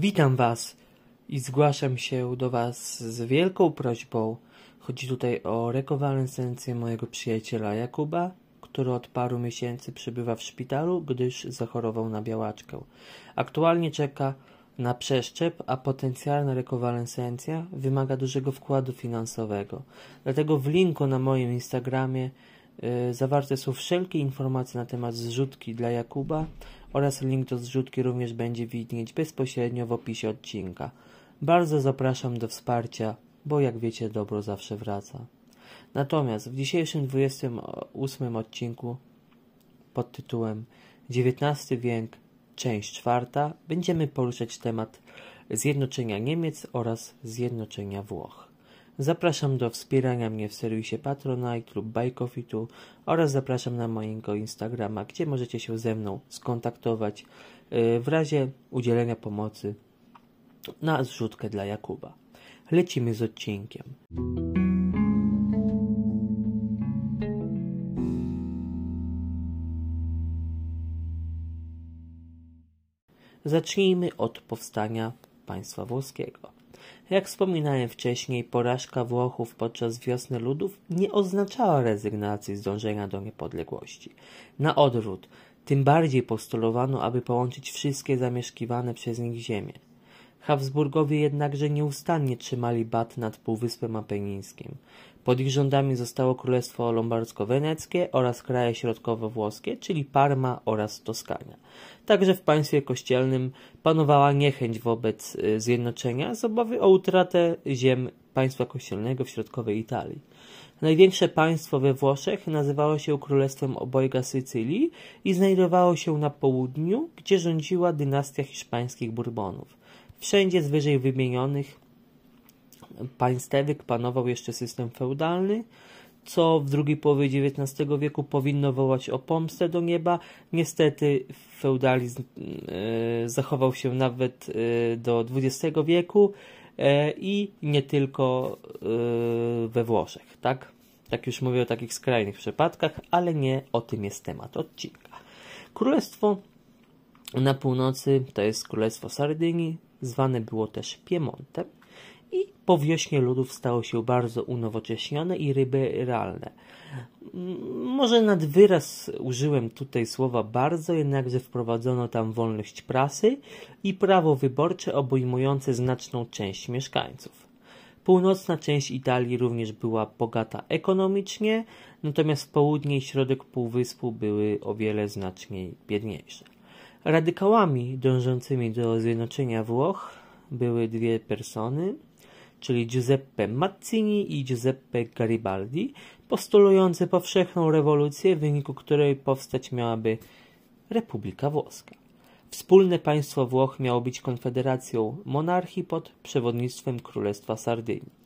Witam Was i zgłaszam się do Was z wielką prośbą. Chodzi tutaj o rekonwalescencję mojego przyjaciela Jakuba, który od paru miesięcy przebywa w szpitalu, gdyż zachorował na białaczkę. Aktualnie czeka na przeszczep, a potencjalna rekonwalescencja wymaga dużego wkładu finansowego. Dlatego w linku na moim Instagramie y, zawarte są wszelkie informacje na temat zrzutki dla Jakuba oraz link do zrzutki również będzie widnieć bezpośrednio w opisie odcinka. Bardzo zapraszam do wsparcia, bo jak wiecie, dobro zawsze wraca. Natomiast w dzisiejszym 28 odcinku pod tytułem XIX wiek, część czwarta, będziemy poruszać temat zjednoczenia Niemiec oraz zjednoczenia Włoch. Zapraszam do wspierania mnie w serwisie Patronite lub Buy Coffee Tu oraz zapraszam na mojego Instagrama, gdzie możecie się ze mną skontaktować y, w razie udzielenia pomocy na zrzutkę dla Jakuba. Lecimy z odcinkiem. Zacznijmy od powstania państwa włoskiego. Jak wspominałem wcześniej, porażka Włochów podczas wiosny ludów nie oznaczała rezygnacji z dążenia do niepodległości. Na odwrót, tym bardziej postulowano, aby połączyć wszystkie zamieszkiwane przez nich ziemie. Habsburgowie jednakże nieustannie trzymali bat nad Półwyspem Apenińskim. Pod ich rządami zostało Królestwo Lombardzko-Weneckie oraz kraje środkowo-włoskie, czyli Parma oraz Toskania. Także w państwie kościelnym panowała niechęć wobec y, zjednoczenia z obawy o utratę ziem państwa kościelnego w środkowej Italii. Największe państwo we Włoszech nazywało się Królestwem Obojga Sycylii i znajdowało się na południu, gdzie rządziła dynastia hiszpańskich Bourbonów. Wszędzie z wyżej wymienionych państewek panował jeszcze system feudalny, co w drugiej połowie XIX wieku powinno wołać o pomstę do nieba. Niestety feudalizm e, zachował się nawet e, do XX wieku e, i nie tylko we Włoszech, tak? Tak już mówię o takich skrajnych przypadkach, ale nie o tym jest temat odcinka. Królestwo na północy to jest Królestwo Sardynii, zwane było też Piemontem i po wiośnie ludów stało się bardzo unowocześnione i liberalne. Może nad wyraz użyłem tutaj słowa bardzo, jednakże wprowadzono tam wolność prasy i prawo wyborcze obejmujące znaczną część mieszkańców. Północna część Italii również była bogata ekonomicznie, natomiast południe i środek półwyspu były o wiele znacznie biedniejsze. Radykałami dążącymi do zjednoczenia Włoch były dwie persony, czyli Giuseppe Mazzini i Giuseppe Garibaldi, postulujące powszechną rewolucję, w wyniku której powstać miałaby Republika Włoska. Wspólne państwo Włoch miało być konfederacją monarchii pod przewodnictwem Królestwa Sardynii.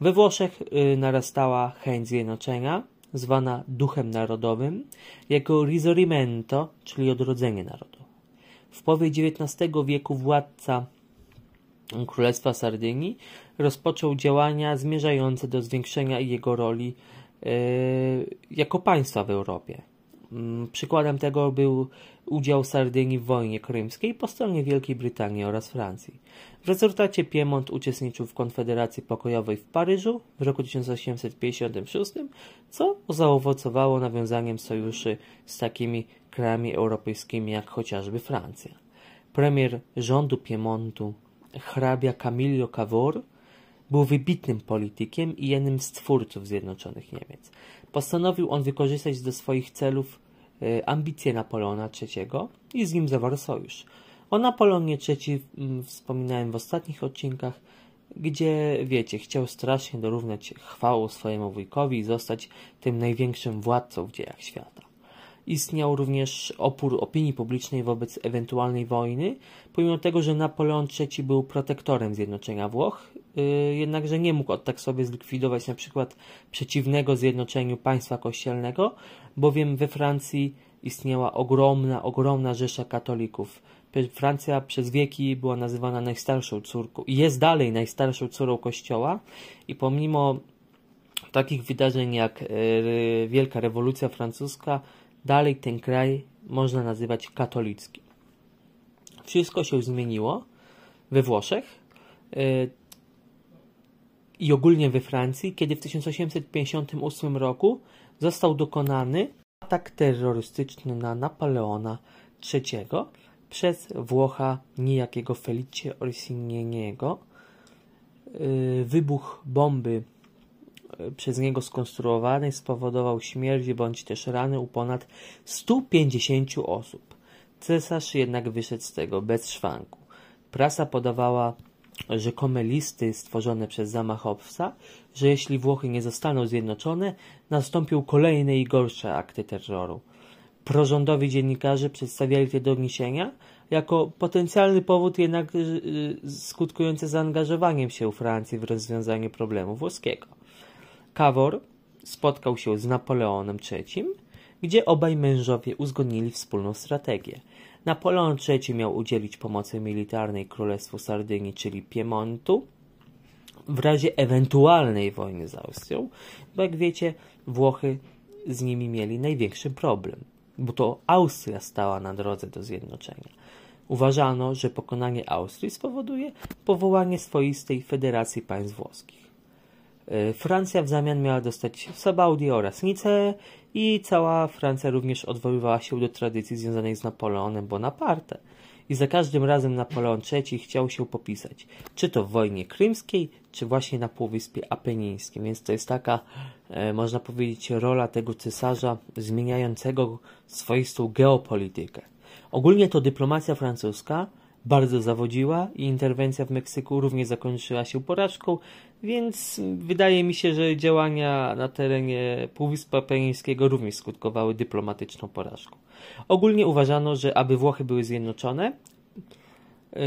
We Włoszech y, narastała chęć zjednoczenia, zwana duchem narodowym, jako risorgimento, czyli odrodzenie narodu. W połowie XIX wieku władca Królestwa Sardynii rozpoczął działania zmierzające do zwiększenia jego roli e, jako państwa w Europie. Mm, przykładem tego był udział Sardynii w wojnie krymskiej po stronie Wielkiej Brytanii oraz Francji. W rezultacie Piemont uczestniczył w Konfederacji Pokojowej w Paryżu w roku 1856, co zaowocowało nawiązaniem sojuszy z takimi krajami europejskimi jak chociażby Francja. Premier rządu Piemontu, hrabia Camillo Cavour, był wybitnym politykiem i jednym z twórców Zjednoczonych Niemiec. Postanowił on wykorzystać do swoich celów e, ambicje Napoleona III i z nim zawarł sojusz. O Napoleonie III wspominałem w ostatnich odcinkach, gdzie, wiecie, chciał strasznie dorównać chwałą swojemu wujkowi i zostać tym największym władcą w dziejach świata. Istniał również opór opinii publicznej wobec ewentualnej wojny, pomimo tego, że Napoleon III był protektorem zjednoczenia Włoch, jednakże nie mógł tak sobie zlikwidować na przykład przeciwnego zjednoczeniu państwa kościelnego, bowiem we Francji istniała ogromna, ogromna rzesza katolików. Francja przez wieki była nazywana najstarszą córką i jest dalej najstarszą córą kościoła i pomimo takich wydarzeń jak yy, Wielka Rewolucja Francuska, Dalej ten kraj można nazywać katolickim. Wszystko się zmieniło we Włoszech y, i ogólnie we Francji, kiedy w 1858 roku został dokonany atak terrorystyczny na Napoleona III przez Włocha niejakiego Felicie Orsinieniego. Y, wybuch bomby y, przez niego skonstruowanej spowodował śmierć bądź też rany u ponad 150 osób. Cesarz jednak wyszedł z tego bez szwanku. Prasa podawała rzekome listy stworzone przez zamachowca, że jeśli Włochy nie zostaną zjednoczone, nastąpią kolejne i gorsze akty terroru. Prorządowi dziennikarze przedstawiali te doniesienia jako potencjalny powód jednak y, y, skutkujący zaangażowaniem się Francji w rozwiązanie problemu włoskiego. Cavour spotkał się z Napoleonem III, gdzie obaj mężowie uzgodnili wspólną strategię – Napoleon III miał udzielić pomocy militarnej Królestwu Sardynii, czyli Piemontu, w razie ewentualnej wojny z Austrią, bo jak wiecie, Włochy z nimi mieli największy problem, bo to Austria stała na drodze do zjednoczenia. Uważano, że pokonanie Austrii spowoduje powołanie swoistej Federacji Państw Włoskich. E, Francja w zamian miała dostać Sabaudię oraz Nicę i cała Francja również odwoływała się do tradycji związanej z Napoleonem Bonaparte. I za każdym razem Napoleon III chciał się popisać, czy to w wojnie krymskiej, czy właśnie na Półwyspie Apenińskim. Więc to jest taka, e, można powiedzieć, rola tego cesarza zmieniającego swoistą geopolitykę. Ogólnie to dyplomacja francuska bardzo zawodziła i interwencja w Meksyku również zakończyła się porażką, więc wydaje mi się, że działania na terenie Półwyspu Apenińskiego również skutkowały dyplomatyczną porażką. Ogólnie uważano, że aby Włochy były zjednoczone, yy,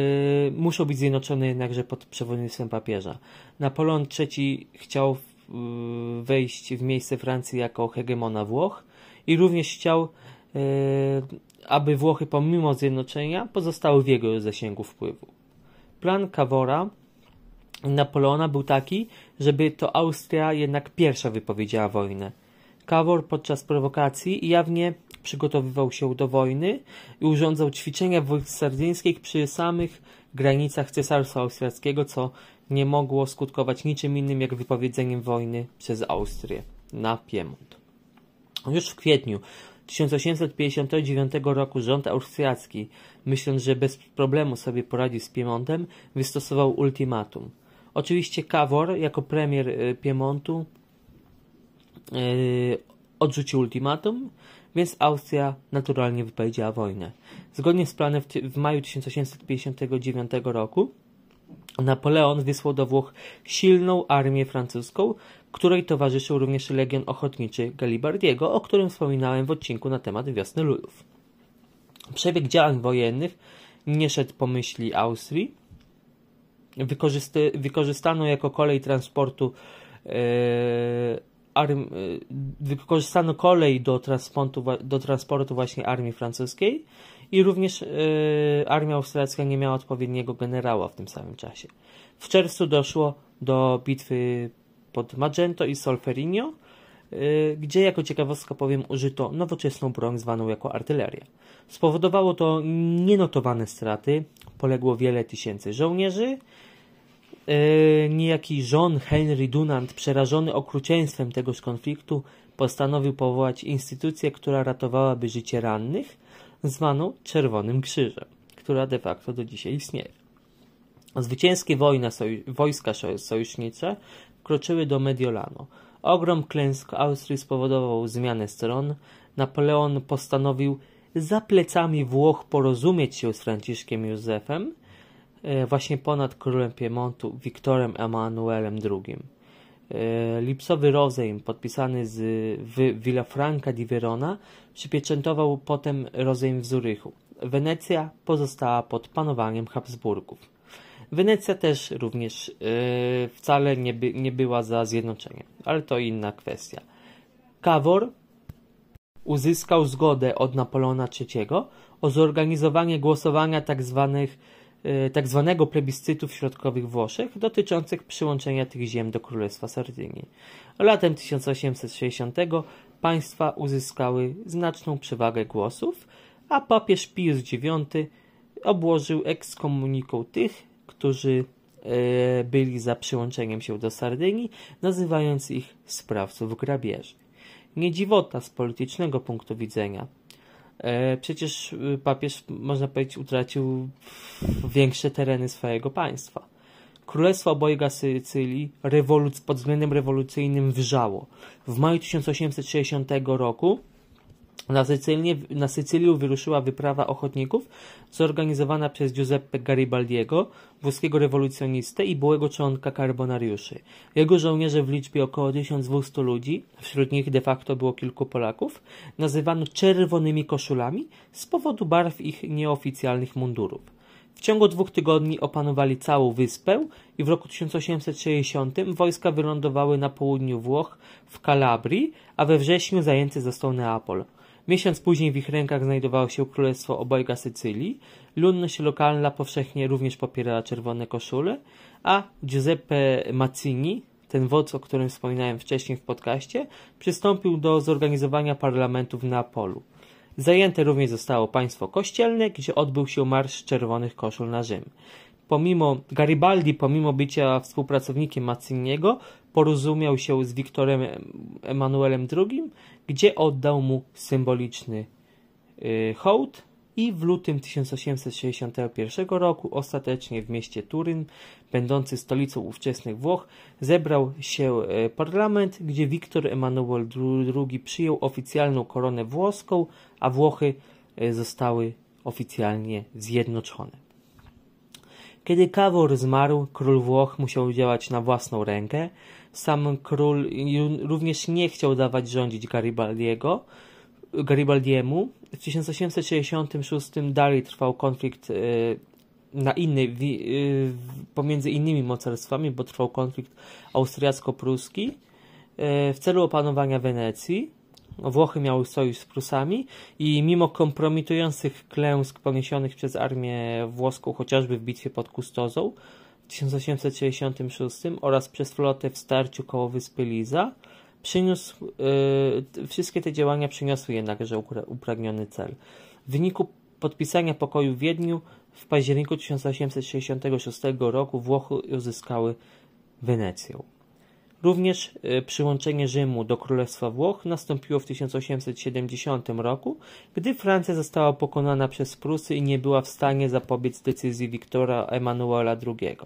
muszą być zjednoczone jednakże pod przewodnictwem papieża. Napoleon III chciał yy, wejść w miejsce Francji jako hegemona Włoch i również chciał yy, aby Włochy pomimo zjednoczenia pozostały w jego zasięgu wpływu. Plan Cavora Napoleona był taki, żeby to Austria jednak pierwsza wypowiedziała wojnę. Cavour podczas prowokacji jawnie przygotowywał się do wojny i urządzał ćwiczenia wojsk sardyńskich przy samych granicach Cesarstwa Austriackiego, co nie mogło skutkować niczym innym jak wypowiedzeniem wojny przez Austrię na Piemont. Już w kwietniu 1859 roku rząd austriacki, myśląc, że bez problemu sobie poradzi z Piemontem, wystosował ultimatum. Oczywiście Cavour, jako premier y, Piemontu, yy, odrzucił ultimatum, więc Austria naturalnie wypowiedziała wojnę. Zgodnie z planem w maju 1859 roku Napoleon wysłał do Włoch silną armię francuską, której towarzyszył również legion ochotniczy Galibardiego, o którym wspominałem w odcinku na temat wiosny ludów. Przebieg działań wojennych nie szedł po myśli Austrii. Wykorzysty, wykorzystano jako kolej transportu e, arm, e, wykorzystano kolej do transportu, do transportu właśnie armii francuskiej i również e, armia austriacka nie miała odpowiedniego generała w tym samym czasie. W czerwcu doszło do bitwy pod Magento i Solferino, gdzie jako ciekawostka powiem użyto nowoczesną broń zwaną jako artyleria. Spowodowało to nienotowane straty, poległo wiele tysięcy żołnierzy. Y, niejaki John Henry Dunant, przerażony okrucieństwem tegoż konfliktu, postanowił powołać instytucję, która ratowałaby życie rannych, zwaną Czerwonym Krzyżem, która de facto do dzisiaj istnieje. Zwycięskie wojna, wojska sojusznicze wkroczyły do Mediolanu. Ogrom klęsk Austrii spowodował zmianę stron. Napoleon postanowił za plecami Włoch porozumieć się z Franciszkiem Józefem, e, właśnie ponad królem Piemontu, Wiktorem Emanuelem II. E, lipsowy rozejm podpisany z, w Villafranca di Verona przypieczętował potem rozejm w Zurychu. Wenecja pozostała pod panowaniem Habsburgów. Wenecja też również yy, wcale nie, by, nie była za zjednoczeniem, ale to inna kwestia. Cavour uzyskał zgodę od Napoleona III o zorganizowanie głosowania tzw. Yy, tak zwanego plebiscytu w środkowych Włoszech dotyczących przyłączenia tych ziem do Królestwa Sardynii. Latem 1860 państwa uzyskały znaczną przewagę głosów, a papież Pius IX obłożył ekskomuniką tych, którzy e, byli za przyłączeniem się do Sardynii, nazywając ich sprawców grabieży. Nie dziwota z politycznego punktu widzenia. E, przecież y, papież, można powiedzieć, utracił większe tereny swojego państwa. Królestwo obojga Sycylii pod względem rewolucyjnym wrzało. W maju 1860 roku na, Sycylię, na Sycylię wyruszyła wyprawa ochotników zorganizowana przez Giuseppe Garibaldiego, włoskiego rewolucjonistę i byłego członka karbonariuszy. Jego żołnierze w liczbie około 1200 ludzi, wśród nich de facto było kilku Polaków, nazywano czerwonymi koszulami z powodu barw ich nieoficjalnych mundurów. W ciągu dwóch tygodni opanowali całą wyspę i w roku 1860 wojska wylądowały na południu Włoch w Kalabrii, a we wrześniu zajęty został Neapol. Miesiąc później w ich rękach znajdowało się Królestwo Obojga Sycylii. Ludność lokalna powszechnie również popierała czerwone koszule, a Giuseppe Mazzini, ten wodz, o którym wspominałem wcześniej w podcaście, przystąpił do zorganizowania parlamentu w Neapolu. Zajęte również zostało państwo kościelne, gdzie odbył się Marsz Czerwonych Koszul na Rzym. Pomimo Garibaldi, pomimo bycia współpracownikiem Mazziniego, porozumiał się z Wiktorem Emanuelem II, gdzie oddał mu symboliczny y, hołd i w lutym 1861 roku ostatecznie w mieście Turyn, będący stolicą ówczesnych Włoch, zebrał się y, parlament, gdzie Wiktor Emanuel II przyjął oficjalną koronę włoską, a Włochy y, zostały oficjalnie zjednoczone. Kiedy Kawor zmarł, król Włoch musiał działać na własną rękę. Sam król również nie chciał dawać rządzić Garibaldiego, Garibaldiemu. W 1866 dalej trwał konflikt e, na inny, e, pomiędzy innymi mocarstwami, bo trwał konflikt austriacko-pruski e, w celu opanowania Wenecji. Włochy miały sojusz z Prusami i mimo kompromitujących klęsk poniesionych przez armię włoską, chociażby w bitwie pod Kustozą w 1866 oraz przez flotę w starciu koło wyspy Liza, przyniósł, yy, wszystkie te działania przyniosły jednakże upragniony cel. W wyniku podpisania pokoju w Wiedniu w październiku 1866 roku Włochy uzyskały Wenecję. Również e, przyłączenie Rzymu do Królestwa Włoch nastąpiło w 1870 roku, gdy Francja została pokonana przez Prusy i nie była w stanie zapobiec decyzji Wiktora Emanuela II.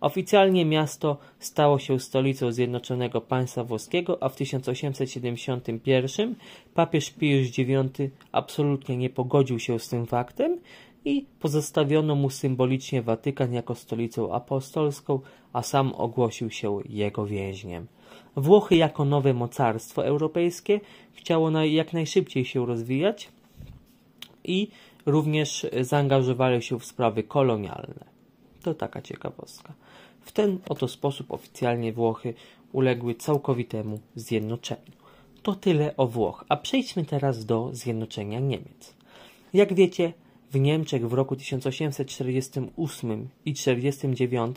Oficjalnie miasto stało się stolicą Zjednoczonego Państwa Włoskiego, a w 1871 papież Pius IX absolutnie nie pogodził się z tym faktem i pozostawiono mu symbolicznie Watykan jako stolicą apostolską, a sam ogłosił się jego więźniem. Włochy jako nowe mocarstwo europejskie chciało jak najszybciej się rozwijać i również zaangażowali się w sprawy kolonialne. To taka ciekawostka. W ten oto sposób oficjalnie Włochy uległy całkowitemu zjednoczeniu. To tyle o Włoch, a przejdźmy teraz do zjednoczenia Niemiec. Jak wiecie, w Niemczech w roku 1848 i 1849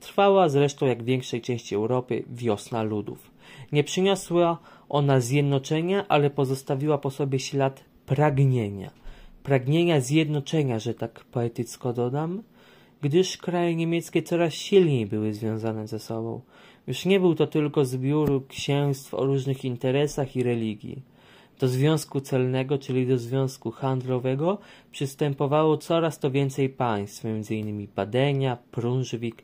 trwała zresztą jak w większej części Europy wiosna ludów. Nie przyniosła ona zjednoczenia, ale pozostawiła po sobie ślad pragnienia. Pragnienia zjednoczenia, że tak poetycko dodam, gdyż kraje niemieckie coraz silniej były związane ze sobą. Już nie był to tylko zbiór księstw o różnych interesach i religii. Do związku celnego, czyli do związku handlowego, przystępowało coraz to więcej państw, m.in. Badenia, Prunżwik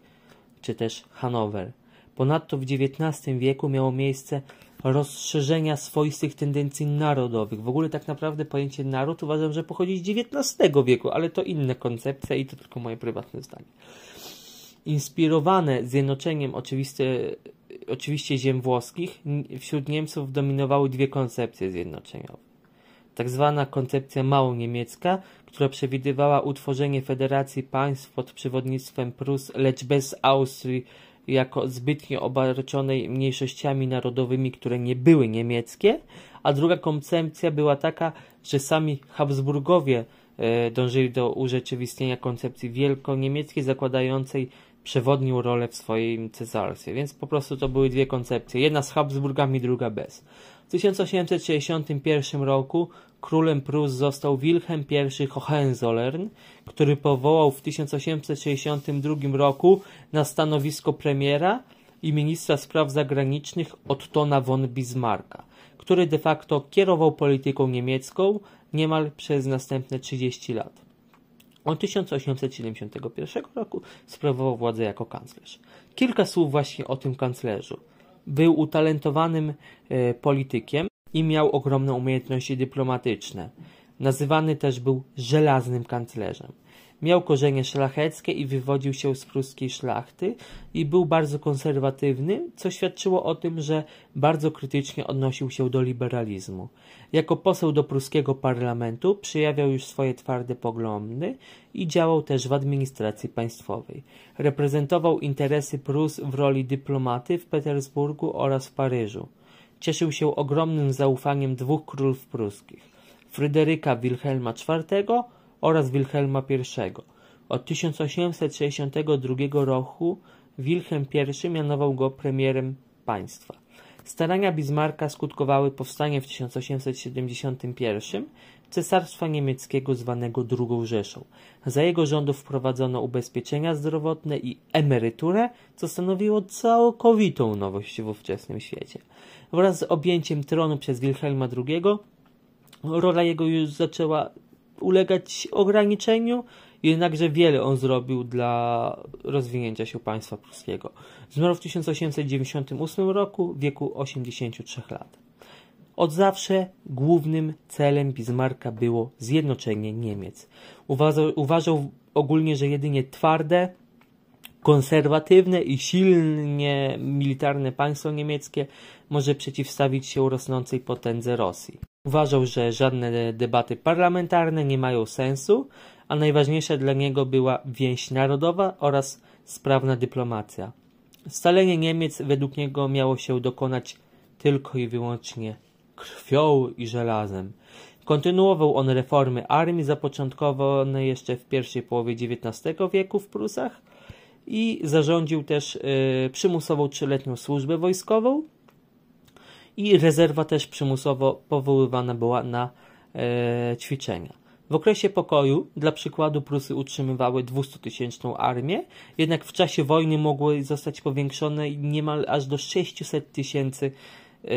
czy też Hanower. Ponadto w XIX wieku miało miejsce rozszerzenia swoistych tendencji narodowych. W ogóle tak naprawdę pojęcie naród uważam, że pochodzi z XIX wieku, ale to inna koncepcja i to tylko moje prywatne zdanie. Inspirowane zjednoczeniem oczywiste oczywiście ziem włoskich, wśród Niemców dominowały dwie koncepcje zjednoczeniowe. Tak zwana koncepcja małoniemiecka, która przewidywała utworzenie federacji państw pod przewodnictwem Prus, lecz bez Austrii jako zbytnio obarczonej mniejszościami narodowymi, które nie były niemieckie, a druga koncepcja była taka, że sami Habsburgowie e, dążyli do urzeczywistnienia koncepcji wielkoniemieckiej zakładającej przewodnią rolę w swoim cesarstwie, więc po prostu to były dwie koncepcje, jedna z Habsburgami, druga bez. W 1861 roku królem Prus został Wilhelm I Hohenzollern, który powołał w 1862 roku na stanowisko premiera i ministra spraw zagranicznych Ottona von Bismarcka, który de facto kierował polityką niemiecką niemal przez następne 30 lat. Od 1871 roku sprawował władzę jako kanclerz. Kilka słów właśnie o tym kanclerzu. Był utalentowanym e, politykiem i miał ogromne umiejętności dyplomatyczne. Nazywany też był żelaznym kanclerzem. Miał korzenie szlacheckie i wywodził się z pruskiej szlachty i był bardzo konserwatywny, co świadczyło o tym, że bardzo krytycznie odnosił się do liberalizmu. Jako poseł do pruskiego parlamentu przejawiał już swoje twarde poglądy i działał też w administracji państwowej. Reprezentował interesy Prus w roli dyplomaty w Petersburgu oraz w Paryżu. Cieszył się ogromnym zaufaniem dwóch królów pruskich Fryderyka Wilhelma IV oraz Wilhelma I. Od 1862 roku Wilhelm I mianował go premierem państwa. Starania Bismarcka skutkowały powstaniem w 1871 Cesarstwa Niemieckiego zwanego II Rzeszą. Za jego rządów wprowadzono ubezpieczenia zdrowotne i emeryturę, co stanowiło całkowitą nowość w ówczesnym świecie. Wraz z objęciem tronu przez Wilhelma II rola jego już zaczęła ulegać ograniczeniu, jednakże wiele on zrobił dla rozwinięcia się państwa pruskiego. Zmarł w 1898 roku w wieku 83 lat. Od zawsze głównym celem Bismarcka było zjednoczenie Niemiec. Uważał, uważał ogólnie, że jedynie twarde, konserwatywne i silnie militarne państwo niemieckie może przeciwstawić się rosnącej potędze Rosji. Uważał, że żadne debaty parlamentarne nie mają sensu, a najważniejsza dla niego była więź narodowa oraz sprawna dyplomacja. Scalenie Niemiec według niego miało się dokonać tylko i wyłącznie krwią i żelazem. Kontynuował on reformy armii zapoczątkowane jeszcze w pierwszej połowie XIX wieku w Prusach i zarządził też y, przymusową trzyletnią służbę wojskową, i rezerwa też przymusowo powoływana była na e, ćwiczenia. W okresie pokoju, dla przykładu, Prusy utrzymywały 200-tysięczną armię, jednak w czasie wojny mogły zostać powiększone niemal aż do 600 tysięcy e,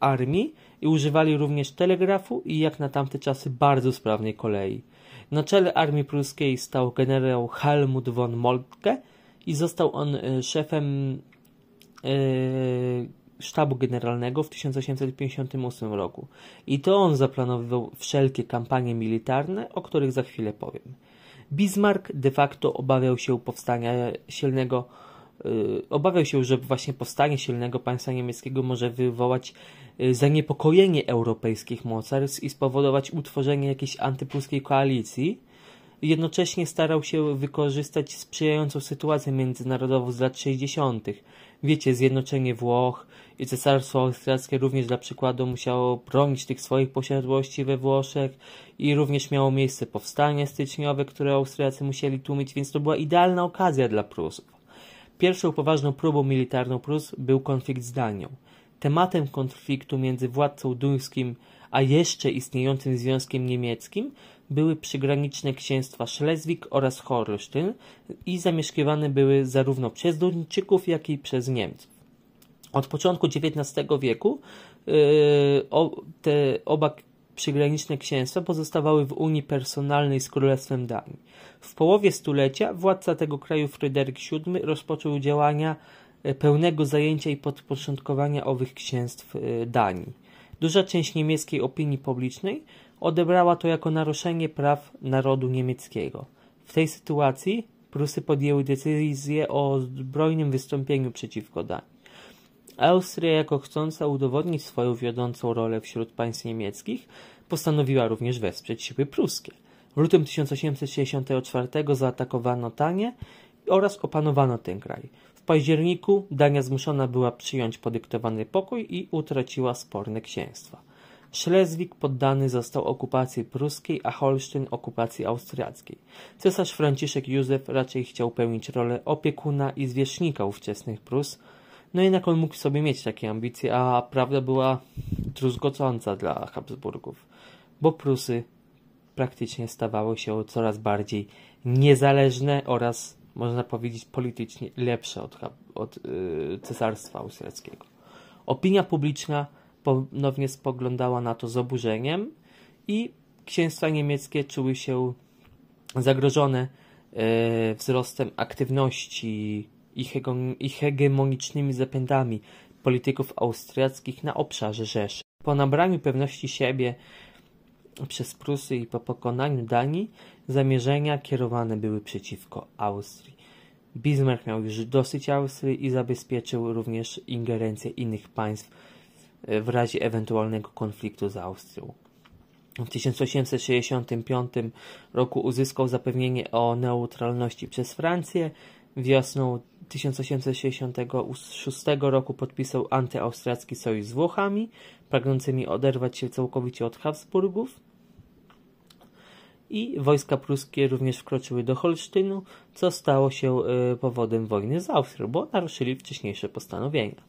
armii i używali również telegrafu i jak na tamte czasy bardzo sprawnej kolei. Na czele armii pruskiej stał generał Helmut von Moltke i został on e, szefem e, sztabu generalnego w 1858 roku. I to on zaplanował wszelkie kampanie militarne, o których za chwilę powiem. Bismarck de facto obawiał się powstania silnego yy, obawiał się, że właśnie powstanie silnego państwa niemieckiego może wywołać yy, zaniepokojenie europejskich mocarstw i spowodować utworzenie jakiejś antypruskiej koalicji. Jednocześnie starał się wykorzystać sprzyjającą sytuację międzynarodową z lat 60., Wiecie, zjednoczenie Włoch i Cesarstwo Austriackie również dla przykładu musiało bronić tych swoich posiadłości we Włoszech i również miało miejsce powstanie styczniowe, które Austriacy musieli tłumić, więc to była idealna okazja dla Prusów. Pierwszą poważną próbą militarną Prus był konflikt z Danią. Tematem konfliktu między władcą duńskim a jeszcze istniejącym Związkiem Niemieckim były przygraniczne księstwa Szlezwik oraz Holsztyn i zamieszkiwane były zarówno przez Duńczyków, jak i przez Niemców. Od początku XIX wieku o, te oba przygraniczne księstwa pozostawały w Unii Personalnej z Królestwem Danii. W połowie stulecia władca tego kraju Fryderyk VII rozpoczął działania e, pełnego zajęcia i podporządkowania owych księstw e, Danii. Duża część niemieckiej opinii publicznej odebrała to jako naruszenie praw narodu niemieckiego. W tej sytuacji Prusy podjęły decyzję o zbrojnym wystąpieniu przeciwko Danii. Austria, jako chcąca udowodnić swoją wiodącą rolę wśród państw niemieckich, postanowiła również wesprzeć siły pruskie. W lutym 1864 zaatakowano Danię oraz opanowano ten kraj. W październiku Dania zmuszona była przyjąć podyktowany pokój i utraciła sporne księstwa. Szlezwik poddany został okupacji pruskiej, a Holsztyn okupacji austriackiej. Cesarz Franciszek Józef raczej chciał pełnić rolę opiekuna i zwierzchnika ówczesnych Prus, No jednak on mógł sobie mieć takie ambicje, a prawda była druzgocąca dla Habsburgów, bo Prusy praktycznie stawały się coraz bardziej niezależne oraz, można powiedzieć, politycznie lepsze od, od yy, Cesarstwa Austriackiego. Opinia publiczna ponownie spoglądała na to z oburzeniem i księstwa niemieckie czuły się zagrożone e, wzrostem aktywności i hegemonicznymi zapędami polityków austriackich na obszarze Rzeszy. Po nabraniu pewności siebie przez Prusy i po pokonaniu Danii zamierzenia kierowane były przeciwko Austrii. Bismarck miał już dosyć Austrii i zabezpieczył również ingerencję innych państw e, w razie ewentualnego konfliktu z Austrią. W 1865 roku uzyskał zapewnienie o neutralności przez Francję. Wiosną 1866 roku podpisał antyaustriacki sojusz z Włochami, pragnącymi oderwać się całkowicie od Habsburgów. I wojska pruskie również wkroczyły do Holsztynu, co stało się e, powodem wojny z Austrią, bo naruszyli wcześniejsze postanowienia.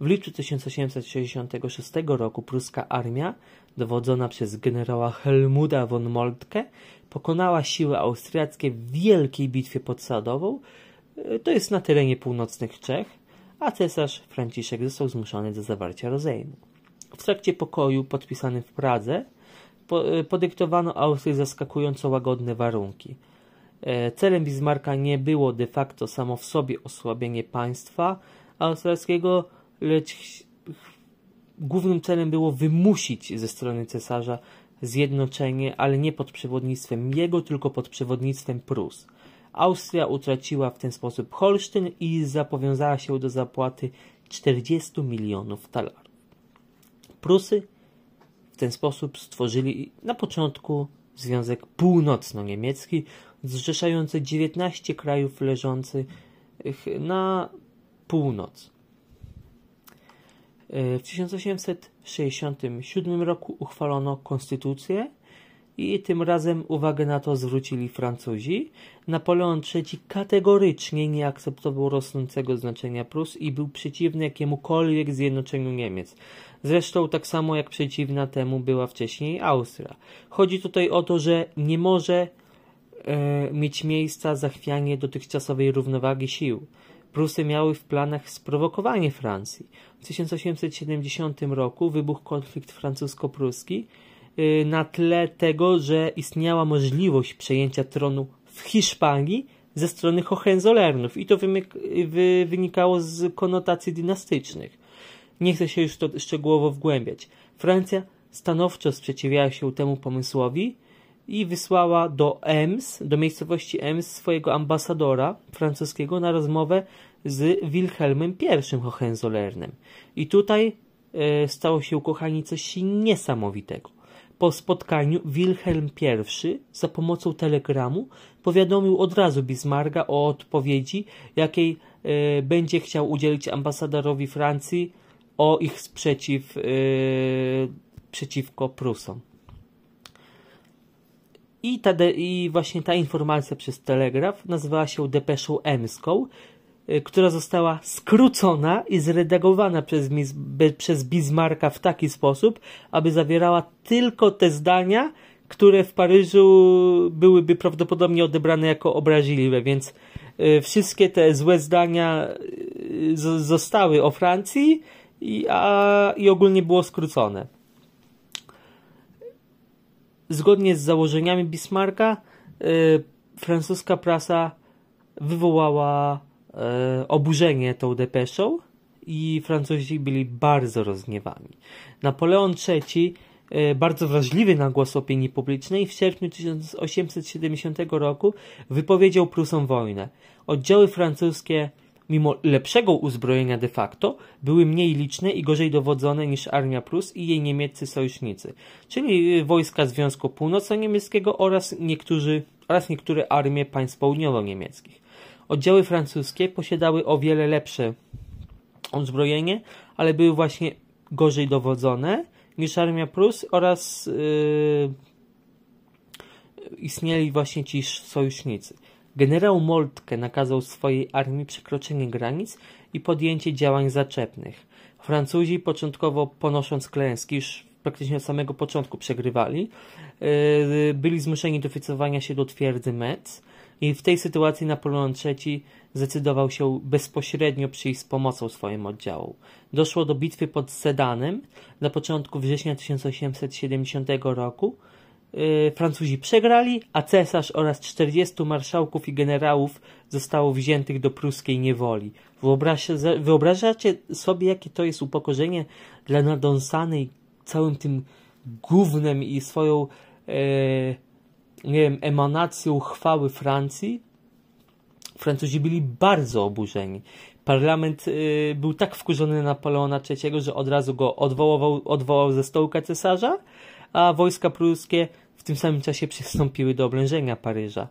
W lipcu 1866 roku pruska armia, dowodzona przez generała Helmuda von Moltke, pokonała siły austriackie w wielkiej bitwie pod Sadową, to jest na terenie północnych Czech, a cesarz Franciszek został zmuszony do zawarcia rozejmu. W trakcie pokoju podpisanym w Pradze e, podyktowano Austrii zaskakująco łagodne warunki. E, celem Bismarcka nie było de facto samo w sobie osłabienie państwa austriackiego, lecz głównym celem było wymusić ze strony cesarza zjednoczenie, ale nie pod przewodnictwem jego, tylko pod przewodnictwem Prus. Austria utraciła w ten sposób Holsztyn i zapowiązała się do zapłaty 40 milionów talarów. Prusy w ten sposób stworzyli na początku Związek Północno-Niemiecki, zrzeszający 19 krajów leżących na północ. W 1867 roku uchwalono konstytucję i tym razem uwagę na to zwrócili Francuzi. Napoleon III kategorycznie nie akceptował rosnącego znaczenia Prus i był przeciwny jakiemukolwiek zjednoczeniu Niemiec. Zresztą tak samo jak przeciwna temu była wcześniej Austria. Chodzi tutaj o to, że nie może e, mieć miejsca zachwianie dotychczasowej równowagi sił. Prusy miały w planach sprowokowanie Francji. W 1870 roku wybuchł konflikt francusko-pruski y, na tle tego, że istniała możliwość przejęcia tronu w Hiszpanii ze strony Hohenzollernów i to wynikało z konotacji dynastycznych. Nie chcę się już to szczegółowo wgłębiać. Francja stanowczo sprzeciwiała się temu pomysłowi i wysłała do Ems, do miejscowości Ems swojego ambasadora francuskiego na rozmowę z Wilhelmem I Hohenzollernem. I tutaj e, stało się, kochani, coś niesamowitego. Po spotkaniu Wilhelm I za pomocą telegramu powiadomił od razu Bismarcka o odpowiedzi, jakiej e, będzie chciał udzielić ambasadorowi Francji o ich sprzeciw e, przeciwko Prusom. I, ta de, I właśnie ta informacja przez telegraf nazywała się depeszą emską, która została skrócona i zredagowana przez, przez Bismarcka w taki sposób, aby zawierała tylko te zdania, które w Paryżu byłyby prawdopodobnie odebrane jako obraźliwe, więc y, wszystkie te złe zdania y, zostały o Francji i, a, i ogólnie było skrócone. Zgodnie z założeniami Bismarcka, y, francuska prasa wywołała y, oburzenie tą depeszą i Francuzi byli bardzo rozgniewani. Napoleon III, y, bardzo wrażliwy na głos opinii publicznej, w sierpniu 1870 roku wypowiedział Prusom wojnę. Oddziały francuskie mimo lepszego uzbrojenia de facto, były mniej liczne i gorzej dowodzone niż Armia Prus i jej niemieccy sojusznicy, czyli y, wojska Związku Północno-Niemieckiego oraz, oraz niektóre armie państw południowo-niemieckich. Oddziały francuskie posiadały o wiele lepsze uzbrojenie, ale były właśnie gorzej dowodzone niż Armia Prus oraz yy, istnieli właśnie ci sojusznicy. Generał Moltke nakazał swojej armii przekroczenie granic i podjęcie działań zaczepnych. Francuzi początkowo ponosząc klęski, już praktycznie od samego początku przegrywali, yy, byli zmuszeni do wycofania się do twierdzy Metz i w tej sytuacji Napoleon III zdecydował się bezpośrednio przyjść z pomocą swoim oddziałom. Doszło do bitwy pod Sedanem na początku września 1870 roku. Yy, Francuzi przegrali, a cesarz oraz 40 marszałków i generałów zostało wziętych do pruskiej niewoli. Wyobrażacie sobie, jakie to jest upokorzenie dla nadąsanej całym tym gównem i swoją e, nie wiem, emanacją chwały Francji? Francuzi byli bardzo oburzeni. Parlament y, był tak wkurzony na Napoleona III, że od razu go odwołał, odwołał ze stołka cesarza, a wojska pruskie w tym samym czasie przystąpiły do oblężenia Paryża.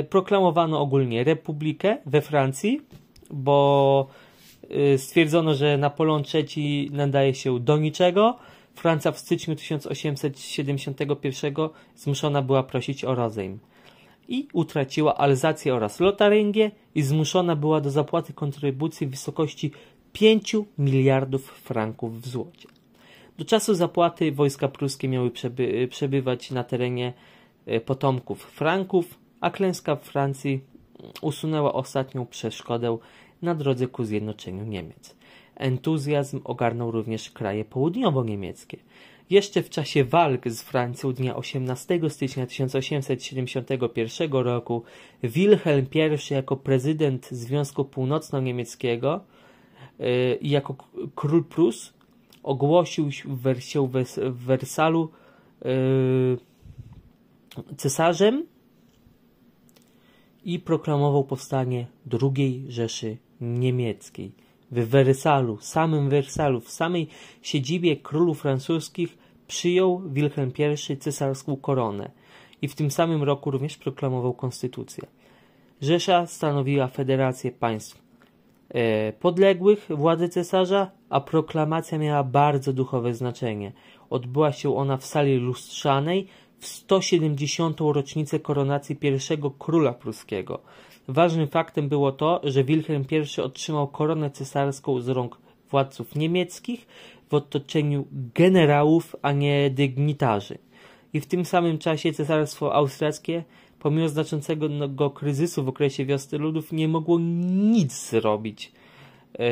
Y, proklamowano ogólnie republikę we Francji, bo y, stwierdzono, że Napoleon III nadaje się do niczego. Francja w styczniu 1871 zmuszona była prosić o rozejm i utraciła Alzację oraz Lotaryngię i zmuszona była do zapłaty kontrybucji w wysokości 5 miliardów franków w złocie. Do czasu zapłaty wojska pruskie miały przeby przebywać na terenie e, potomków Franków, a klęska Francji usunęła ostatnią przeszkodę na drodze ku zjednoczeniu Niemiec. Entuzjazm ogarnął również kraje południowo-niemieckie. Jeszcze w czasie walk z Francją dnia 18 stycznia 1871 roku Wilhelm I jako prezydent Związku Północno-Niemieckiego y, i jako król Prus ogłosił się w Wersalu y, cesarzem i proklamował powstanie II Rzeszy Niemieckiej. W Wersalu, samym Wersalu, w samej siedzibie królów francuskich przyjął Wilhelm I cesarską koronę i w tym samym roku również proklamował konstytucję. Rzesza stanowiła federację państw e, podległych władzy cesarza, a proklamacja miała bardzo duchowe znaczenie. Odbyła się ona w sali lustrzanej w 170. rocznicę koronacji pierwszego króla pruskiego. Ważnym faktem było to, że Wilhelm I otrzymał koronę cesarską z rąk władców niemieckich w otoczeniu generałów, a nie dygnitarzy. I w tym samym czasie cesarstwo austriackie, pomimo znaczącego kryzysu w okresie wiosny ludów, nie mogło nic zrobić yy,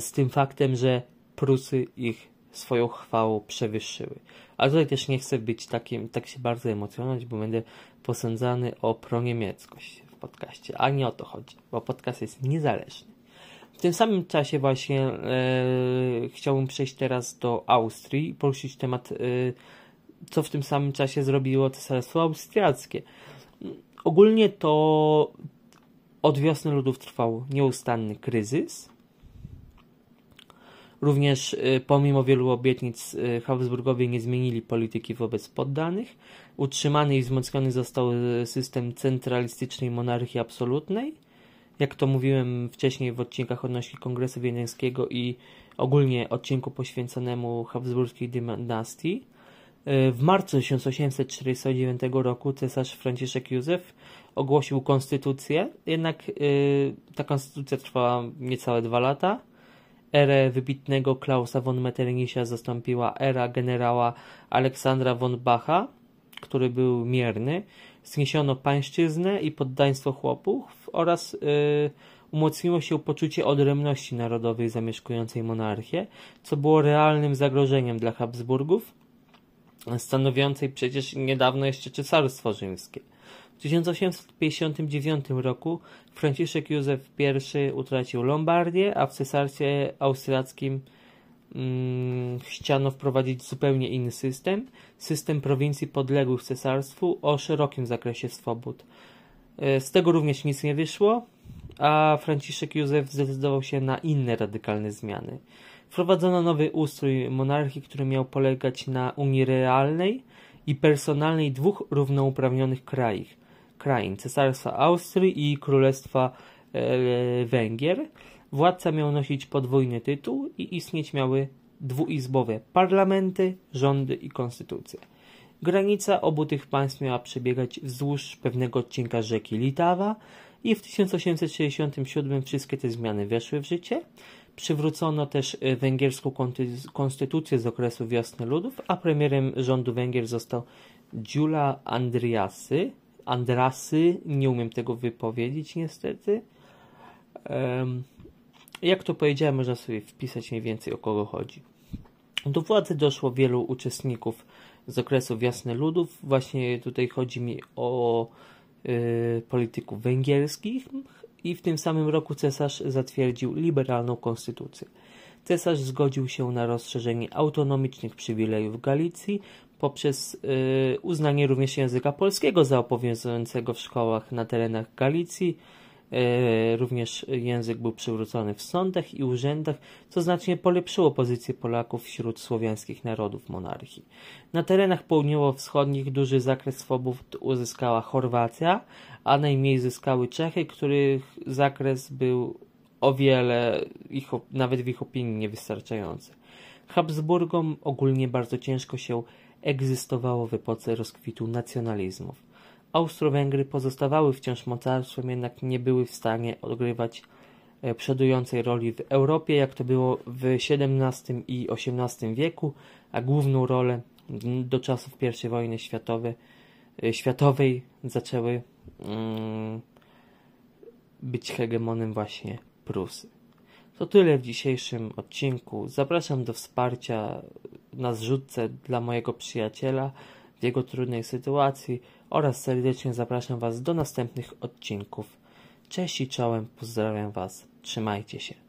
z tym faktem, że Prusy ich swoją chwałą przewyższyły. Ale tutaj też nie chcę być takim, tak się bardzo emocjonować, bo będę posądzany o proniemieckość w podcaście, a nie o to chodzi, bo podcast jest niezależny. W tym samym czasie właśnie e, chciałbym przejść teraz do Austrii i poruszyć temat, e, co w tym samym czasie zrobiło Cesarstwo Austriackie. Ogólnie to od wiosny ludów trwał nieustanny kryzys, Również y, pomimo wielu obietnic y, Habsburgowie nie zmienili polityki wobec poddanych. Utrzymany i wzmocniony został y, system centralistycznej monarchii absolutnej. Jak to mówiłem wcześniej w odcinkach odnośnie Kongresu Wiedeńskiego i ogólnie odcinku poświęconemu Habsburskiej dynastii. W marcu 1849 roku cesarz Franciszek Józef ogłosił konstytucję, jednak ta konstytucja trwała niecałe dwa lata Erę wybitnego Klausa von Metternicha zastąpiła era generała Aleksandra von Bacha, który był mierny. Zniesiono pańszczyznę i poddaństwo chłopów oraz yy, umocniło się poczucie odrębności narodowej zamieszkującej monarchię, co było realnym zagrożeniem dla Habsburgów, stanowiącej przecież niedawno jeszcze Cesarstwo Rzymskie. W 1859 roku Franciszek Józef I utracił Lombardię, a w cesarstwie austriackim mm, chciano wprowadzić zupełnie inny system, system prowincji podległych cesarstwu o szerokim zakresie swobód. E, z tego również nic nie wyszło, a Franciszek Józef zdecydował się na inne radykalne zmiany. Wprowadzono nowy ustrój monarchii, który miał polegać na unii realnej i personalnej dwóch równouprawnionych krajów krain Cesarstwa Austrii i Królestwa e, Węgier. Władca miał nosić podwójny tytuł i istnieć miały dwuizbowe parlamenty, rządy i konstytucje. Granica obu tych państw miała przebiegać wzdłuż pewnego odcinka rzeki Litawa i w 1867 wszystkie te zmiany weszły w życie. Przywrócono też y, węgierską konstytucję z okresu wiosny ludów, a premierem rządu Węgier został Dziula Andriasy. Andrasy, nie umiem tego wypowiedzieć niestety. Jak to powiedziałem, można sobie wpisać mniej więcej o kogo chodzi. Do władzy doszło wielu uczestników z okresu wiosny ludów. Właśnie tutaj chodzi mi o y, polityków węgierskich i w tym samym roku cesarz zatwierdził liberalną konstytucję. Cesarz zgodził się na rozszerzenie autonomicznych przywilejów Galicji poprzez y, uznanie również języka polskiego za obowiązującego w szkołach na terenach Galicji, E, również język był przywrócony w sądach i urzędach, co znacznie polepszyło pozycję Polaków wśród słowiańskich narodów monarchii. Na terenach południowo-wschodnich duży zakres swobód uzyskała Chorwacja, a najmniej zyskały Czechy, których zakres był o wiele, ich, nawet w ich opinii, niewystarczający. Habsburgom ogólnie bardzo ciężko się egzystowało w epoce rozkwitu nacjonalizmów. Austro-Węgry pozostawały wciąż mocarstwem, jednak nie były w stanie odgrywać e, przodującej roli w Europie, jak to było w XVII i XVIII wieku, a główną rolę do czasów I wojny światowej, e, światowej zaczęły mm, być hegemonem właśnie Prusy. To tyle w dzisiejszym odcinku. Zapraszam do wsparcia na zrzutce dla mojego przyjaciela w jego trudnej sytuacji oraz serdecznie zapraszam Was do następnych odcinków. Cześć i czołem, pozdrawiam Was, trzymajcie się.